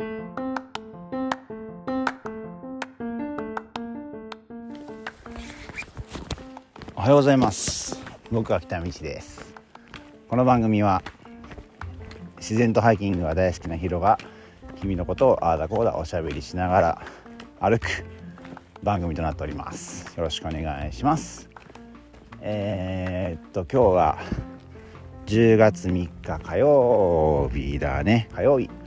おはようございます僕は北道です。この番組は自然とハイキングが大好きなヒロが君のことをああだこうだおしゃべりしながら歩く番組となっております。よろしくお願いします。えー、っと今日は10月3日火曜日だね。火曜日。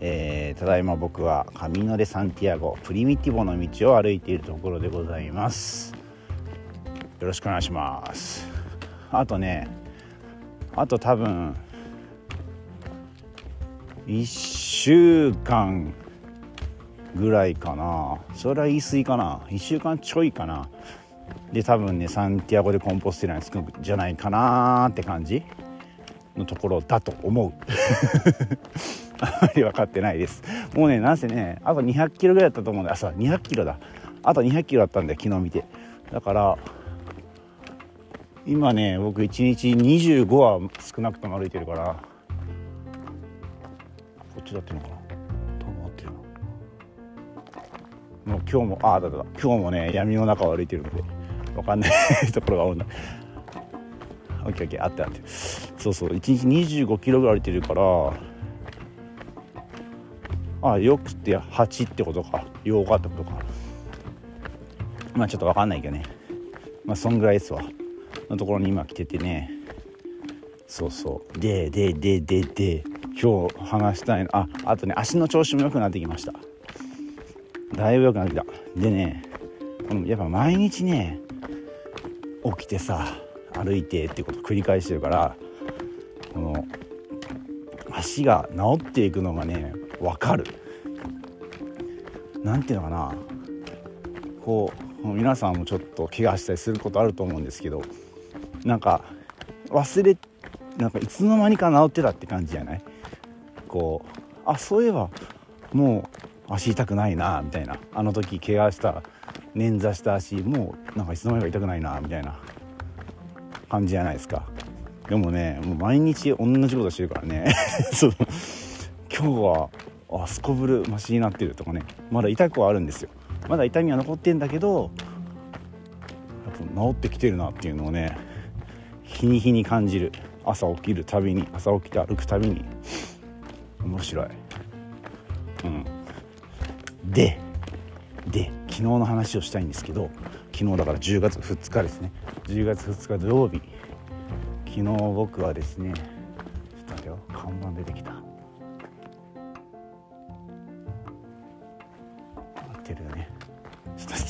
えー、ただいま僕はカミノ・デ・サンティアゴプリミティボの道を歩いているところでございます。よろしくお願いします。あとねあと多分1週間ぐらいかな。それは言い過ぎかな。1週間ちょいかな。で多分ねサンティアゴでコンポステラに着くんじゃないかなって感じのところだと思う。あまり分かってないです。もうねなんせねあと200キロぐらいだったと思うんであそう200キロだ。あと200キロだったんで昨日見て。だから今ね僕1日25は少なくとも歩いてるからこっちだっていうのかな。多分合ってるなもう今日もああだだ今日もね闇の中を歩いてるので分かんないところが多いんだ。オッケーオッケーあってあって。そうそう1日25キロぐらい歩いてるからああよくて8ってことか。8日ってことか。まあちょっと分かんないけどね。まあそんぐらいですわ。のところに今来ててね。そうそう。ででででで今日話したいの。ああとね足の調子も良くなってきました。だいぶ良くなってきた。でねこのやっぱ毎日ね起きてさ歩いてってこと繰り返してるからこの足が治っていくのがね分かる。何ていうのかな。こう皆さんもちょっと怪我したりすることあると思うんですけどなんか忘れなんかいつの間にか治ってたって感じじゃない？こうあそういえばもう足痛くないなみたいな。あの時怪我した捻挫した足もうなんかいつの間にか痛くないなみたいな。感じじゃないですか。でもねもう毎日同じことしてるからね。そう。今日はあすこぶるマシになってるとかね。まだ痛くはあるんですよ。まだ痛みは残ってんだけどやっぱ治ってきてるなっていうのをね日に日に感じる。朝起きるたびに朝起きて歩くたびに。面白い。うん。でで昨日の話をしたいんですけど昨日だから10月2日ですね。10月2日土曜日。昨日僕はですね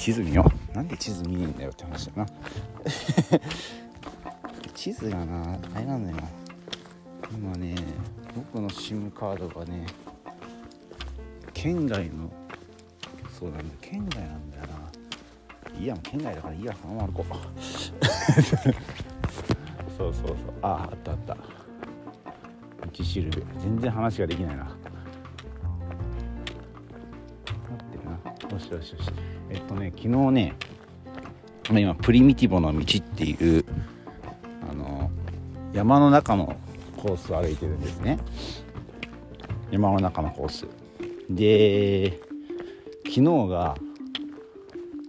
地図見よう。なんで地図見ねえんだよって話だな。地図がなあれなんだよ。今ね僕の SIM カードがね県外のそうなんだ県外なんだよな。いいやも県外だからいいやそのまま歩こうそうそうそう。ああったあった。道しるべ全然話ができないな。よしよしよし。えっとね昨日ね今プリミティボの道っていうあの山の中のコースを歩いてるんですね。山の中のコース。で昨日が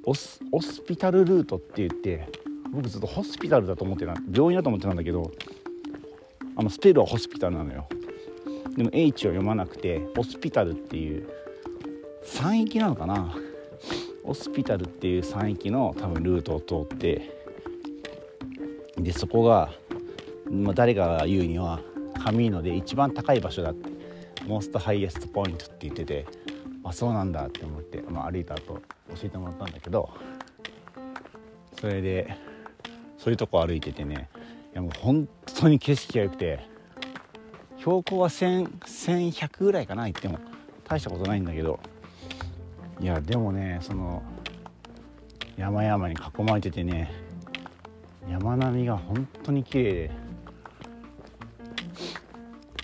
オスオスピタルルートって言って僕ずっとホスピタルだと思ってた病院だと思ってたんだけどあのスペルはホスピタルなのよ。でも H を読まなくてホスピタルっていう山域なのかな？ホスピタルっていう山域の多分ルートを通ってでそこが、まあ、誰かが言うにはカミーノで一番高い場所だってモーストハイエストポイントって言っててあそうなんだって思って、まあ、歩いた後教えてもらったんだけどそれでそういうとこ歩いててねいやもう本当に景色が良くて標高は1100ぐらいかな行っても。大したことないんだけどいやでもねその山々に囲まれててね山並みが本当に綺麗で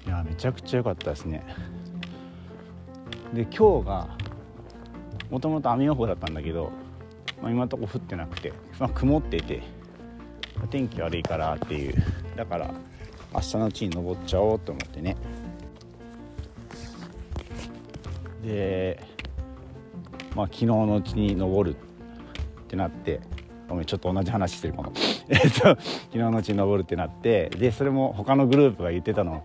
いやめちゃくちゃ良かったですね。で今日がもともと雨予報だったんだけど、まあ、今のとこ降ってなくて、まあ、曇ってて天気悪いからっていうだから明日のうちに登っちゃおうと思ってね。でまあ昨日のうちに登るってなってごめんちょっと同じ話してるかも えっと昨日のうちに登るってなってでそれも他のグループが言ってたのを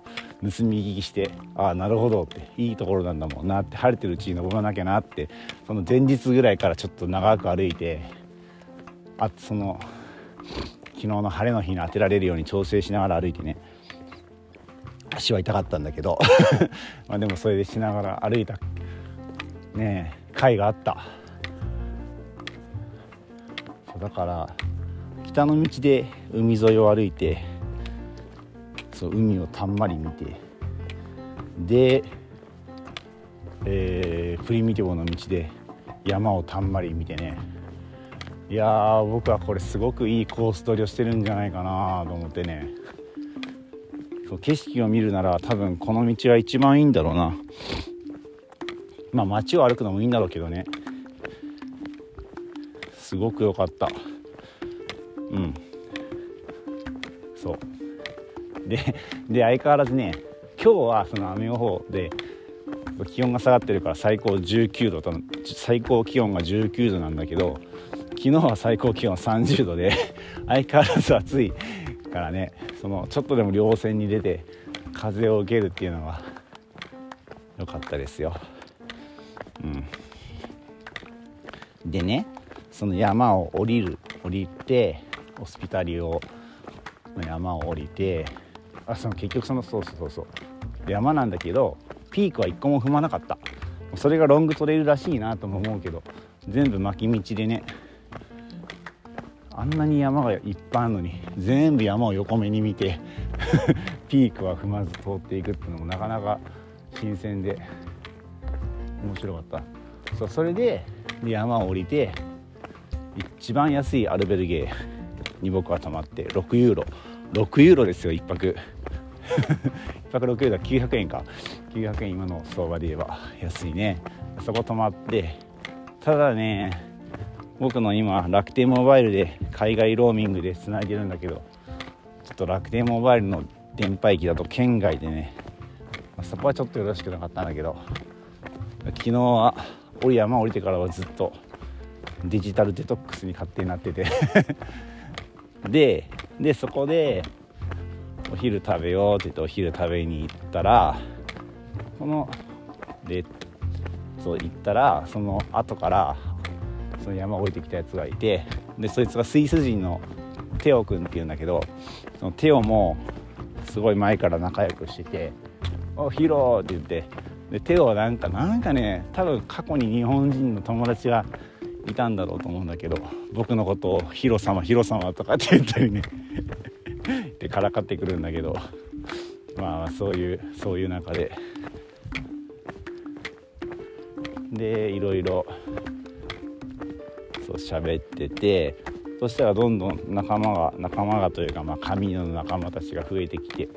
盗み聞きしてああなるほどっていいところなんだもんなって晴れてるうちに登らなきゃなってその前日ぐらいからちょっと長く歩いてあその昨日の晴れの日に当てられるように調整しながら歩いてね足は痛かったんだけど まあでもそれでしながら歩いた。ねえ会があった。そうだから北の道で海沿いを歩いてそう海をたんまり見てで、えー、プリミティブの道で山をたんまり見てね。いやー僕はこれすごくいいコース取りをしてるんじゃないかなと思ってね。そう景色を見るなら多分この道は一番いいんだろうな。まあ街を歩くのもいいんだろうけどね。すごく良かった。うん。そう。で で相変わらずね今日はその雨予報で気温が下がってるから最高19度と最高気温が19度なんだけど昨日は最高気温30度で 相変わらず暑いからねそのちょっとでも稜線に出て風を受けるっていうのが良かったですよ。でねその山を降りる降りてホスピタリオの山を降りてあその結局そのそうそうそうそう山なんだけどピークは一個も踏まなかった。それがロングトレイルらしいなとも思うけど全部巻き道でねあんなに山がいっぱいあるのに全部山を横目に見て ピークは踏まず通っていくっていうのもなかなか新鮮で面白かった。そうそれで山を降りて一番安いアルベルゲーに僕は泊まって6ユーロ。6ユーロですよ1泊。1泊6ユーロ900円か。900円今の相場で言えば安いね。そこ泊まってただね僕の今楽天モバイルで海外ローミングでつないでるんだけどちょっと楽天モバイルの電波域だと県外でねそこはちょっとよろしくなかったんだけど昨日は降り山降りてからはずっとデジタルデトックスに勝手になってて。ででそこでお昼食べようって言ってお昼食べに行ったらこのでそう行ったらその後からその山降りてきたやつがいてでそいつがスイス人のテオ君っていうんだけどそのテオもすごい前から仲良くしてて「おヒロ」って言ってでテオはなんかなんかね多分過去に日本人の友達がいたんだろうと思うんだけど僕のことを「ヒロ様ヒロ様」とかって言ったりね でからかってくるんだけどまあそういうそういう中ででいろいろそう喋っててそしたらどんどん仲間が仲間がというか、まあ、神の仲間たちが増えてきて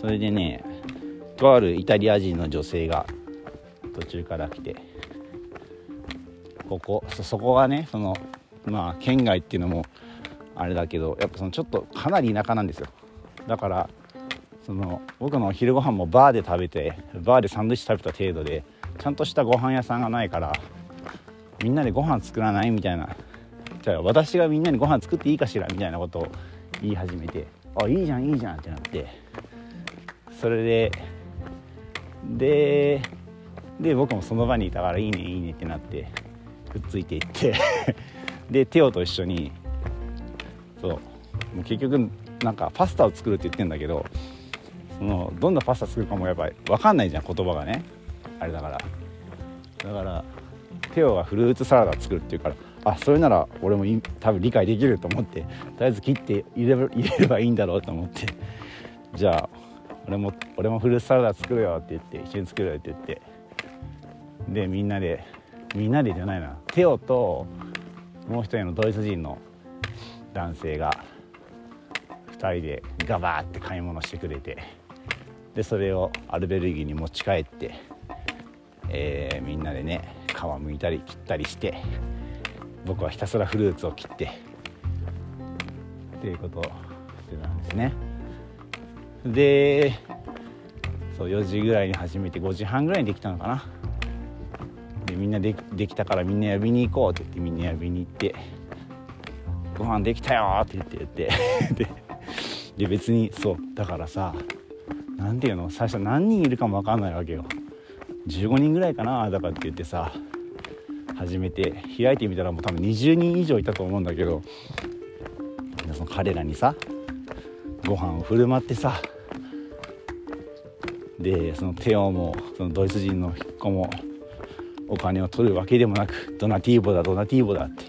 それでねとあるイタリア人の女性が途中から来てここそこがねそのまあ県外っていうのもあれだけどやっぱそのちょっとかなり田舎なんですよ。だからその僕のお昼ご飯もバーで食べてバーでサンドイッチ食べた程度でちゃんとしたご飯屋さんがないからみんなでご飯作らないみたいなじゃあ私がみんなにご飯作っていいかしらみたいなことを言い始めてあいいじゃんいいじゃんってなってそれででで僕もその場にいたからいいねいいねってなってくっついていって でテオと一緒にそうもう結局なんかパスタを作るって言ってんだけどそのどんなパスタ作るかもやっぱり分かんないじゃん言葉がね。あれだから。だからテオがフルーツサラダ作るっていうからあそれなら俺も多分理解できると思ってとりあえず切って入れればいいんだろうと思って。じゃあ俺も俺もフルーツサラダ作るよって言って一緒に作るよって言って。でみんなでみんなでじゃないな。テオともう一人のドイツ人の男性が2人でガバーって買い物してくれて。でそれをアルベルギーに持ち帰って、えー、みんなでね皮むいたり切ったりして僕はひたすらフルーツを切ってっていうことをしてたんですね。でそう4時ぐらいに始めて5時半ぐらいにできたのかな。でみんなでできたからみんな呼びに行こうって言ってみんな呼びに行って「ご飯できたよ」って言って言って。でで別にそうだからさ何ていうの？最初何人いるかも分かんないわけよ。15人ぐらいかなだからって言ってさ始めて開いてみたらもう多分20人以上いたと思うんだけどその彼らにさご飯を振る舞ってさ。でそのテオもそのドイツ人の子もお金を取るわけでもなくドナティーボだドナティーボだって。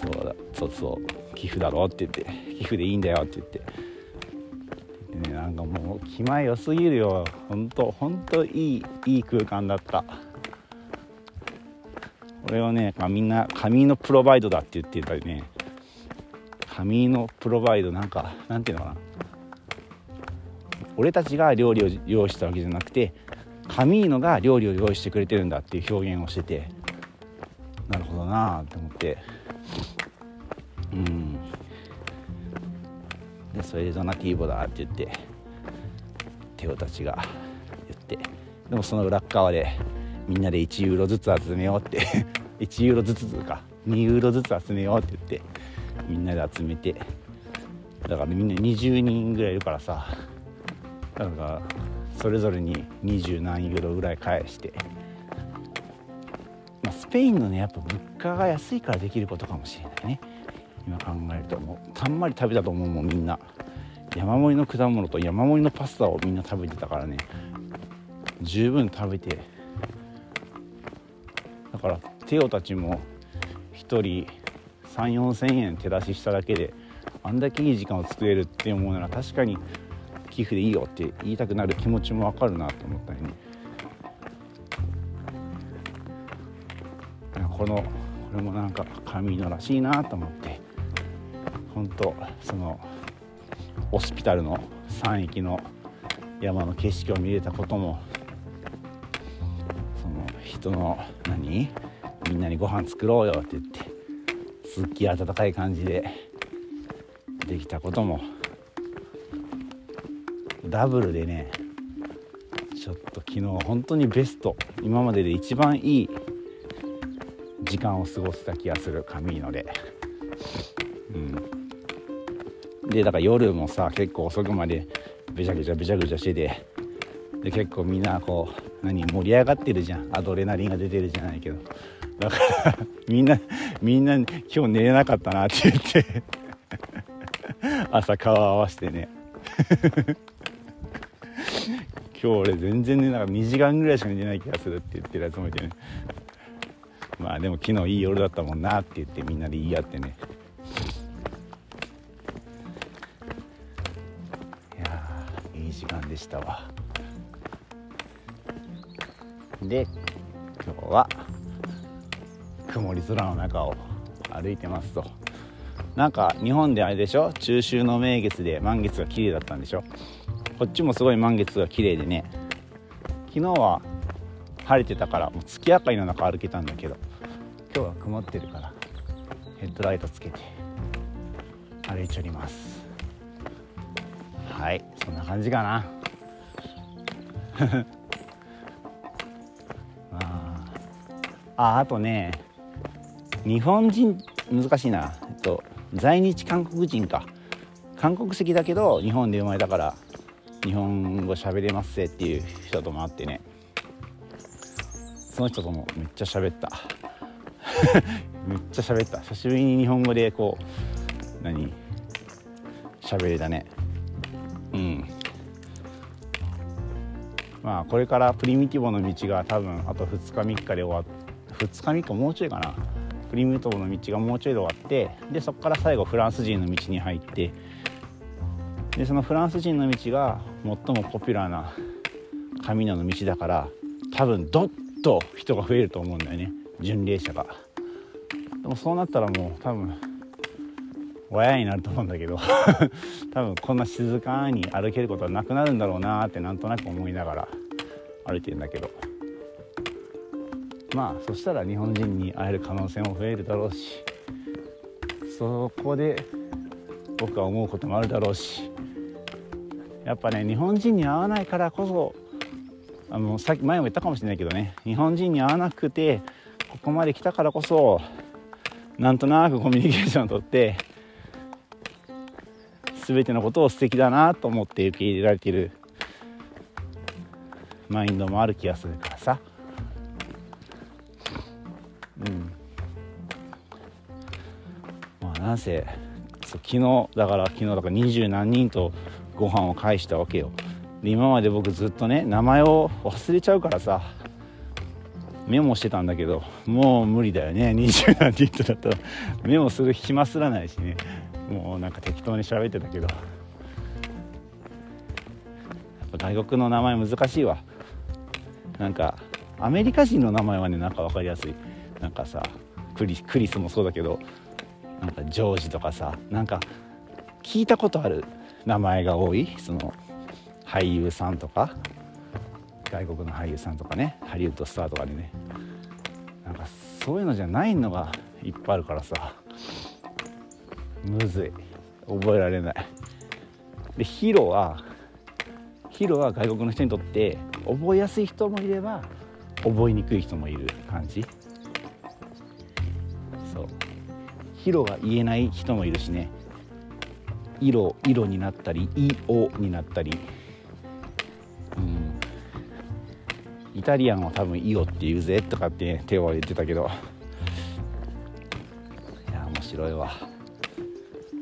そうだそうそう寄付だろって言って。寄付でいいんだよって言って、ね、なんかもう気前良すぎるよ。本当本当いいいい空間だった。これをねみんな紙のプロバイドだって言ってたりね。紙のプロバイドなんかなんていうのかな。俺たちが料理を用意したわけじゃなくてカミーノが料理を用意してくれてるんだっていう表現をしててなるほどなあと思って。うん。でそれでドナティーボだって言ってテオたちが言ってでもその裏側でみんなで1ユーロずつ集めようって 1ユーロずつか2ユーロずつ集めようって言ってみんなで集めてだからみんな20人ぐらいいるからさだかそれぞれに20何ユーロぐらい返して、まあ、スペインのねやっぱ物価が安いからできることかもしれないね。今考えるともうたんまり食べたと思うもんみんな。山盛りの果物と山盛りのパスタをみんな食べてたからね。十分食べて。だからテオたちも1人3 4 0 0 0円手出ししただけであんだけいい時間を作れるって思うなら確かに寄付でいいよって言いたくなる気持ちもわかるなと思ったりねこのこれもなんか神のらしいなと思って本当そのホスピタルの山域の山の景色を見れたこともその人の何？みんなにご飯作ろうよって言ってすっきり温かい感じでできたこともダブルでねちょっと昨日本当にベスト今までで一番いい時間を過ごせた気がするカミーノでうん。でだから夜もさ結構遅くまでべちゃべちゃべちゃべちゃしててで結構みんなこう何盛り上がってるじゃん。アドレナリンが出てるじゃないけど。だからみんなみんな今日寝れなかったなって言って。朝顔合わせてね。今日俺全然ねなんか2時間ぐらいしか寝てない気がするって言ってるやつもいてね。まあでも昨日いい夜だったもんなって言ってみんなで言い合ってね。いやいい時間でしたわ。で今日は曇り空の中を歩いてますと。なんか日本であれでしょ？中秋の名月で満月が綺麗だったんでしょ？こっちもすごい満月が綺麗でね。昨日は晴れてたからもう月明かりの中歩けたんだけど今日は曇ってるからヘッドライトつけて歩いております。はいそんな感じかな。あああとね日本人難しいな、えっと、在日韓国人か。韓国籍だけど日本で生まれたから日本語喋れますぜっていう人とも会ってね。その人ともめっちゃ喋った。めっちゃ喋った。久しぶりに日本語でこう何？喋れたね。うん。まあこれからプリミティボの道が多分あと2日3日で終わっ2日3日もうちょいかな。プリミティボの道がもうちょいで終わってでそこから最後フランス人の道に入ってでそのフランス人の道が最もポピュラーな神野の道だから多分どっと人が増えると思うんだよね。巡礼者が。でもそうなったらもう多分親になると思うんだけど 多分こんな静かに歩けることはなくなるんだろうなってなんとなく思いながら歩いてるんだけど。まあそしたら日本人に会える可能性も増えるだろうしそこで僕は思うこともあるだろうしやっぱね日本人に合わないからこそあのさっき前も言ったかもしれないけどね日本人に合わなくてここまで来たからこそなんとなくコミュニケーションをとって全てのことを素敵だなと思って受け入れられているマインドもある気がするからさ。なんせ昨日だから昨日だから二十何人とご飯を返したわけよ。で今まで僕ずっとね名前を忘れちゃうからさメモしてたんだけどもう無理だよね。二十何人とだったら。メモする暇すらないしね。もうなんか適当に喋ってたけど。やっぱ外国の名前難しいわ。なんかアメリカ人の名前はねなんか分かりやすい。なんかさクリクリスもそうだけど。なんかジョージとかさなんか聞いたことある名前が多いその俳優さんとか外国の俳優さんとかねハリウッドスターとかでね。なんかそういうのじゃないのがいっぱいあるからさむずい。覚えられない。でヒロはヒロは外国の人にとって覚えやすい人もいれば覚えにくい人もいる感じ。ヒロが言えない人もいるしね。色色になったり「いお」になったり。うん。イタリアンは多分「イオ」って言うぜとかって手を挙げてたけど。いや面白いわ。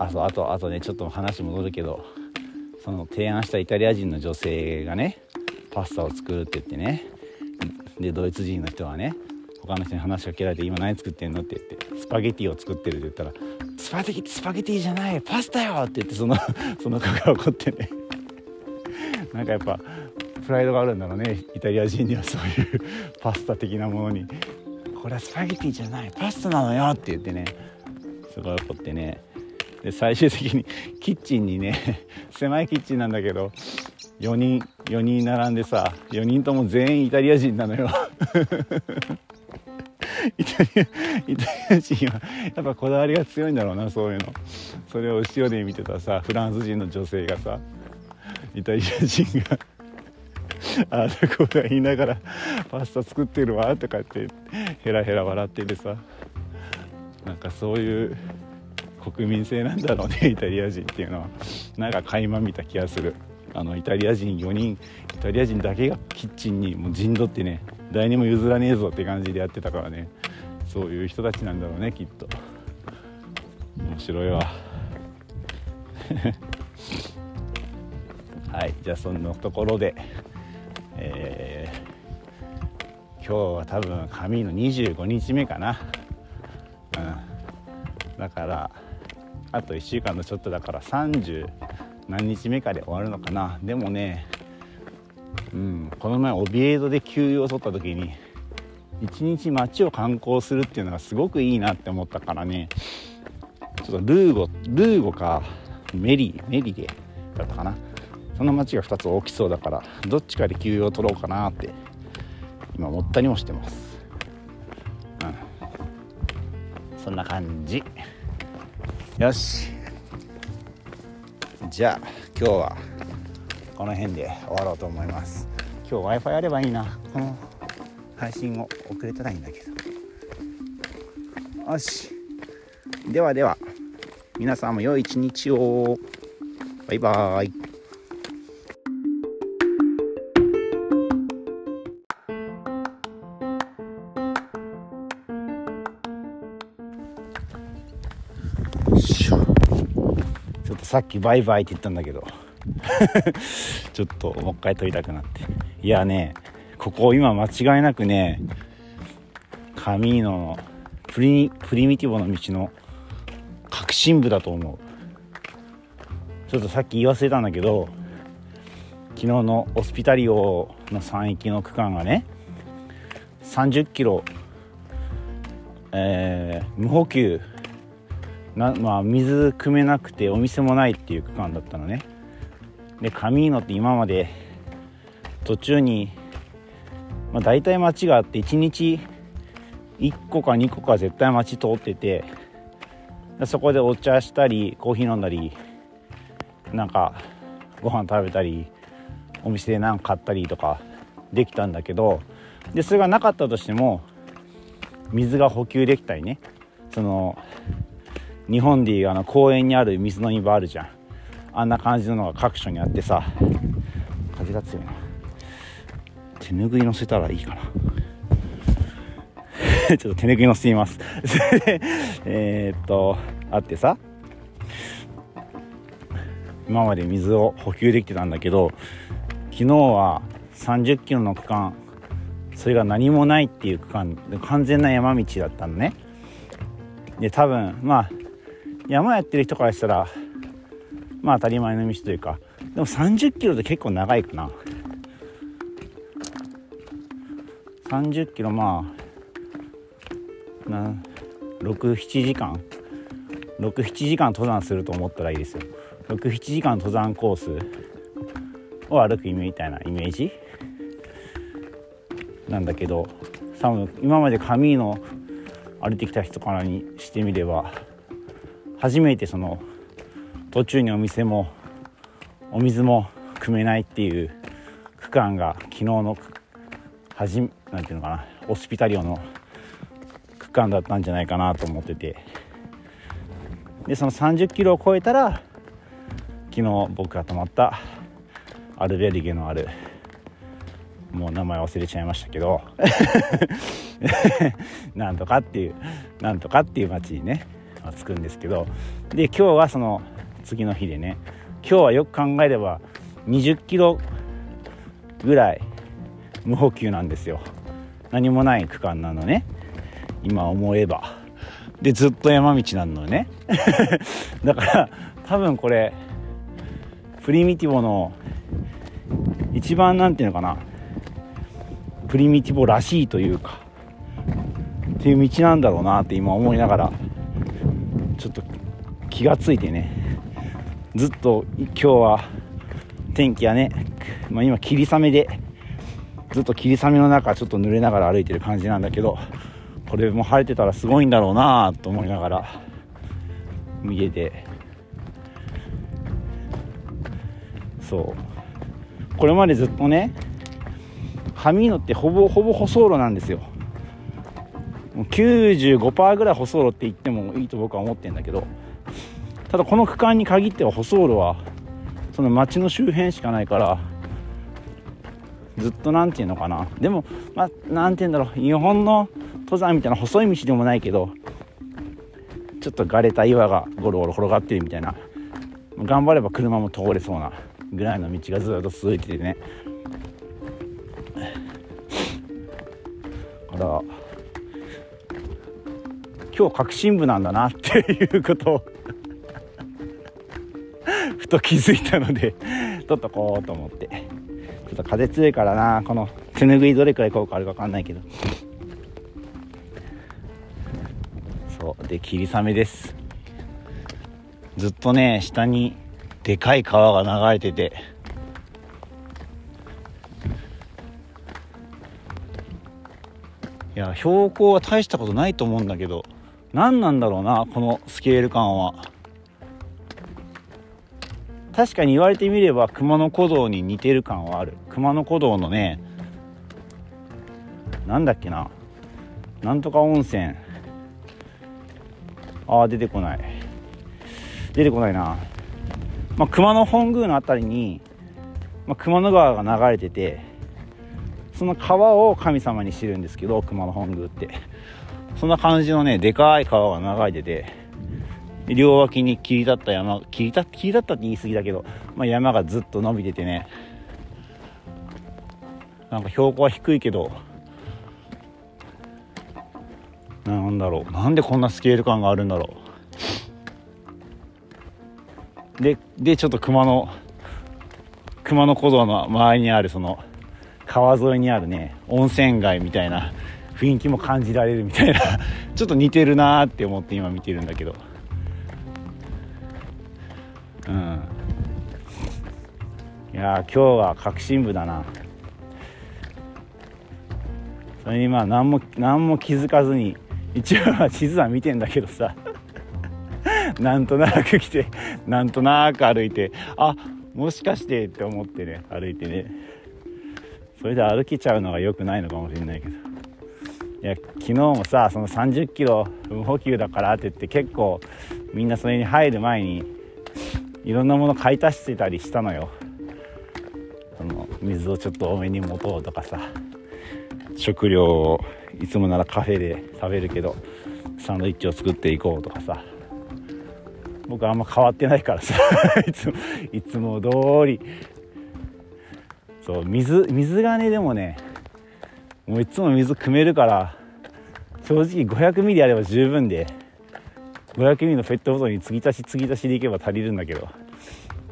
あそうあとあとねちょっと話戻るけど。その提案したイタリア人の女性がねパスタを作るって言ってね。でドイツ人の人はね他の人に話しかけられて「今何作ってんの?」って言って「スパゲティを作ってる」って言ったら「スパゲティスパゲティじゃないパスタよ!」って言ってその その子が怒ってね なんかやっぱプライドがあるんだろうねイタリア人にはそういうパスタ的なものに「これはスパゲティじゃないパスタなのよ」って言ってねすごい怒ってねで最終的にキッチンにね 狭いキッチンなんだけど4人4人並んでさ4人とも全員イタリア人なのよイタリアイタリア人はやっぱこだわりが強いんだろうなそういうの。それを後ろで見てたさフランス人の女性がさイタリア人がああだこうだ言いながらパスタ作ってるわとかってヘラヘラ笑っててさなんかそういう国民性なんだろうねイタリア人っていうのは。なんか垣間見た気がする。あのイタリア人4人イタリア人だけがキッチンにもう陣取ってね誰にも譲らねえぞって感じでやってたからね。そういう人たちなんだろうねきっと。面白いわ。はいじゃあそんなところでえー、今日は多分紙の25日目かな。うん。だからあと1週間のちょっとだから30何日目かで終わるのかな。でもねうんこの前オビエドで休養を取った時に一日街を観光するっていうのがすごくいいなって思ったからねちょっとルーゴルーゴかメリーメリゲだったかな。その街が2つ大きそうだからどっちかで休養を取ろうかなって今思ったりもしてます。うん。そんな感じ。よし。じゃあ今日はこの辺で終わろうと思います。今日 w i f i あればいいな。この配信を遅れたらいいんだけど。よし。ではでは。皆さんも良い一日を。バイバーイさっきバイバイって言ったんだけど。ちょっともう一回撮りたくなって。いやねここ今間違いなくねカミーノのプリプリミティボの道の核心部だと思う。ちょっとさっき言い忘れたんだけど昨日のオスピタリオの山域の区間がね30キロ、えー、無補給なまあ水汲めなくてお店もないっていう区間だったのね。でカミーノって今まで途中に、まあ、大体町があって1日1個か2個か絶対町通っててそこでお茶したりコーヒー飲んだりなんかご飯食べたりお店で何か買ったりとかできたんだけどでそれがなかったとしても水が補給できたりね。その日本でいうあの公園にある水の庭あるじゃん。あんな感じのが各所にあってさ。風が強いな。手ぬぐい乗せたらいいかな。ちょっと手ぬぐい乗せてみます。えっとあってさ。今まで水を補給できてたんだけど昨日は30キロの区間。それが何もないっていう区間。完全な山道だったのね。で多分まあ山やってる人からしたらまあ当たり前の道というかでも30キロって結構長いかな。30キロまあな67時間。67時間登山すると思ったらいいですよ。67時間登山コースを歩くみたいなイメージ。なんだけど多分今まで紙の歩いてきた人からにしてみれば初めてその途中にお店もお水も汲めないっていう区間が昨日のはじなんていうのかなオスピタリオの区間だったんじゃないかなと思ってて。でその30キロを超えたら昨日僕が泊まったアルベルゲのあるもう名前忘れちゃいましたけど なんとかっていうなんとかっていう町にね着くんですけどで今日はその次の日でね今日はよく考えれば20キロぐらい無補給なんですよ。何もない区間なのね。今思えば。でずっと山道なのね。だから多分これプリミティボの一番何て言うのかな。プリミティボらしいというかっていう道なんだろうなって今思いながらちょっと気がついてね。ずっと今日は天気はね、まあ、今霧雨でずっと霧雨の中ちょっと濡れながら歩いてる感じなんだけどこれも晴れてたらすごいんだろうなと思いながら家でそう。これまでずっとねハミーノってほぼほぼ舗装路なんですよ。もう95%ぐらい舗装路って言ってもいいと僕は思ってるんだけどただこの区間に限っては舗装路はその町の周辺しかないからずっと何て言うのかな。でもまあ何て言うんだろう。日本の登山みたいな細い道でもないけどちょっと枯れた岩がゴロゴロ転がってるみたいな。頑張れば車も通れそうなぐらいの道がずっと続いててね。だから今日革新部なんだなっていうことをふと気づいたので取っとこうと思って。ちょっと風強いからなこの手ぬぐいどれくらい効果あるか分かんないけど。そうで霧雨です。ずっとね下にでかい川が流れてて。いや標高は大したことないと思うんだけど。何なんだろうなこのスケール感は。確かに言われてみれば熊野古道に似てる感はある。熊野古道のねなんだっけななんとか温泉。ああ出てこない。出てこないな。まあ、熊野本宮の辺りに、まあ、熊野川が流れててその川を神様にしてるんですけど熊野本宮って。そんな感じのねでかい川が流れてて両脇に切り立った山切り立切り立ったって言い過ぎだけど、まあ、山がずっと伸びててね。なんか標高は低いけどなんだろう。なんでこんなスケール感があるんだろう。ででちょっと熊野熊野古道の周りにあるその川沿いにあるね温泉街みたいな雰囲気も感じられるみたいな。ちょっと似てるなーって思って今見てるんだけど。うん。いや今日は革新部だな。それにまあ何も何も気づかずに一応地図は見てんだけどさ。なんとなく来てなんとなく歩いてあもしかしてって思ってね歩いてね。それで歩けちゃうのが良くないのかもしれないけど。いや昨日もさその3 0キロ無補給だからって言って結構みんなそれに入る前にいろんなもの買い足してたりしたのよ。その水をちょっと多めに持とうとかさ食料をいつもならカフェで食べるけどサンドイッチを作っていこうとかさ。僕あんま変わってないからさ いつもいつも通り。そう水水がねでもねもういつも水汲めるから正直500ミリあれば十分で500ミリのペットボトルに継ぎ足し継ぎ足しでいけば足りるんだけど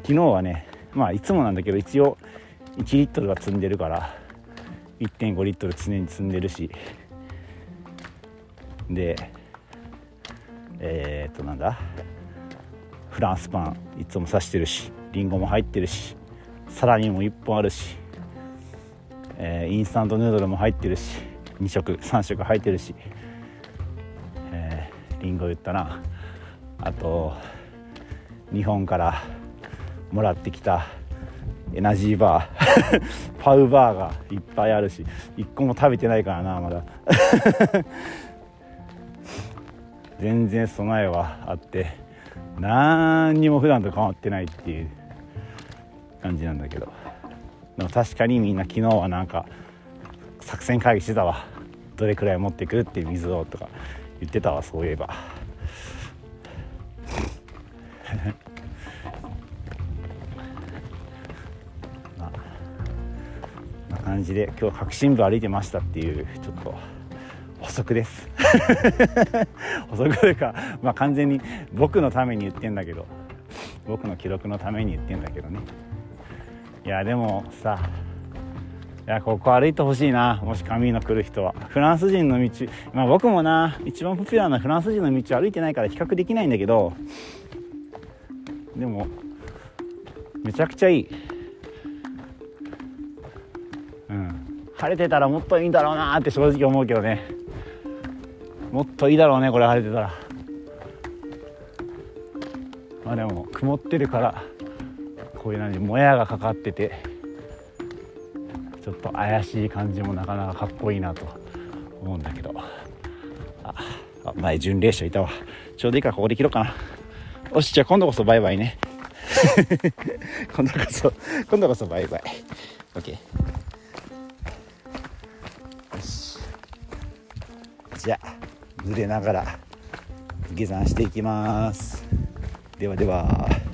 昨日はねまあいつもなんだけど一応1リットルは積んでるから1.5リットル常に積んでるしでえー、っとなんだフランスパンいつも刺してるしりんごも入ってるしサラミも1本あるし、えー、インスタントヌードルも入ってるし2食3食入ってるし、えー、リンゴ言ったな。あと日本からもらってきたエナジーバー パウバーがいっぱいあるし1個も食べてないからなまだ。全然備えはあって何にも普段と変わってないっていう感じなんだけど。でも確かにみんな昨日はなんか作戦会議してたわ。どれくらい持ってくるっていう水をとか言ってたわそういえば。まあな感じで今日核心部歩いてましたっていうちょっと補足です。補足というか、まあ、完全に僕のために言ってんだけど僕の記録のために言ってんだけどね。いやでもさいやここ歩いてほしいな。もしカミーノ来る人は。フランス人の道まあ僕もな一番ポピュラーなフランス人の道歩いてないから比較できないんだけどでもめちゃくちゃいい。うん。晴れてたらもっといいんだろうなって正直思うけどね。もっといいだろうねこれ晴れてたら。まあでも曇ってるから。こういう何もやがかかっててちょっと怪しい感じもなかなかかっこいいなと思うんだけど。ああ前巡礼者いたわ。ちょうどいいからここで切ろうかな。よしじゃあ今度こそバイバイね。今度こそ今度こそバイバイ。OK よし。じゃあ濡れながら下山していきます。ではでは。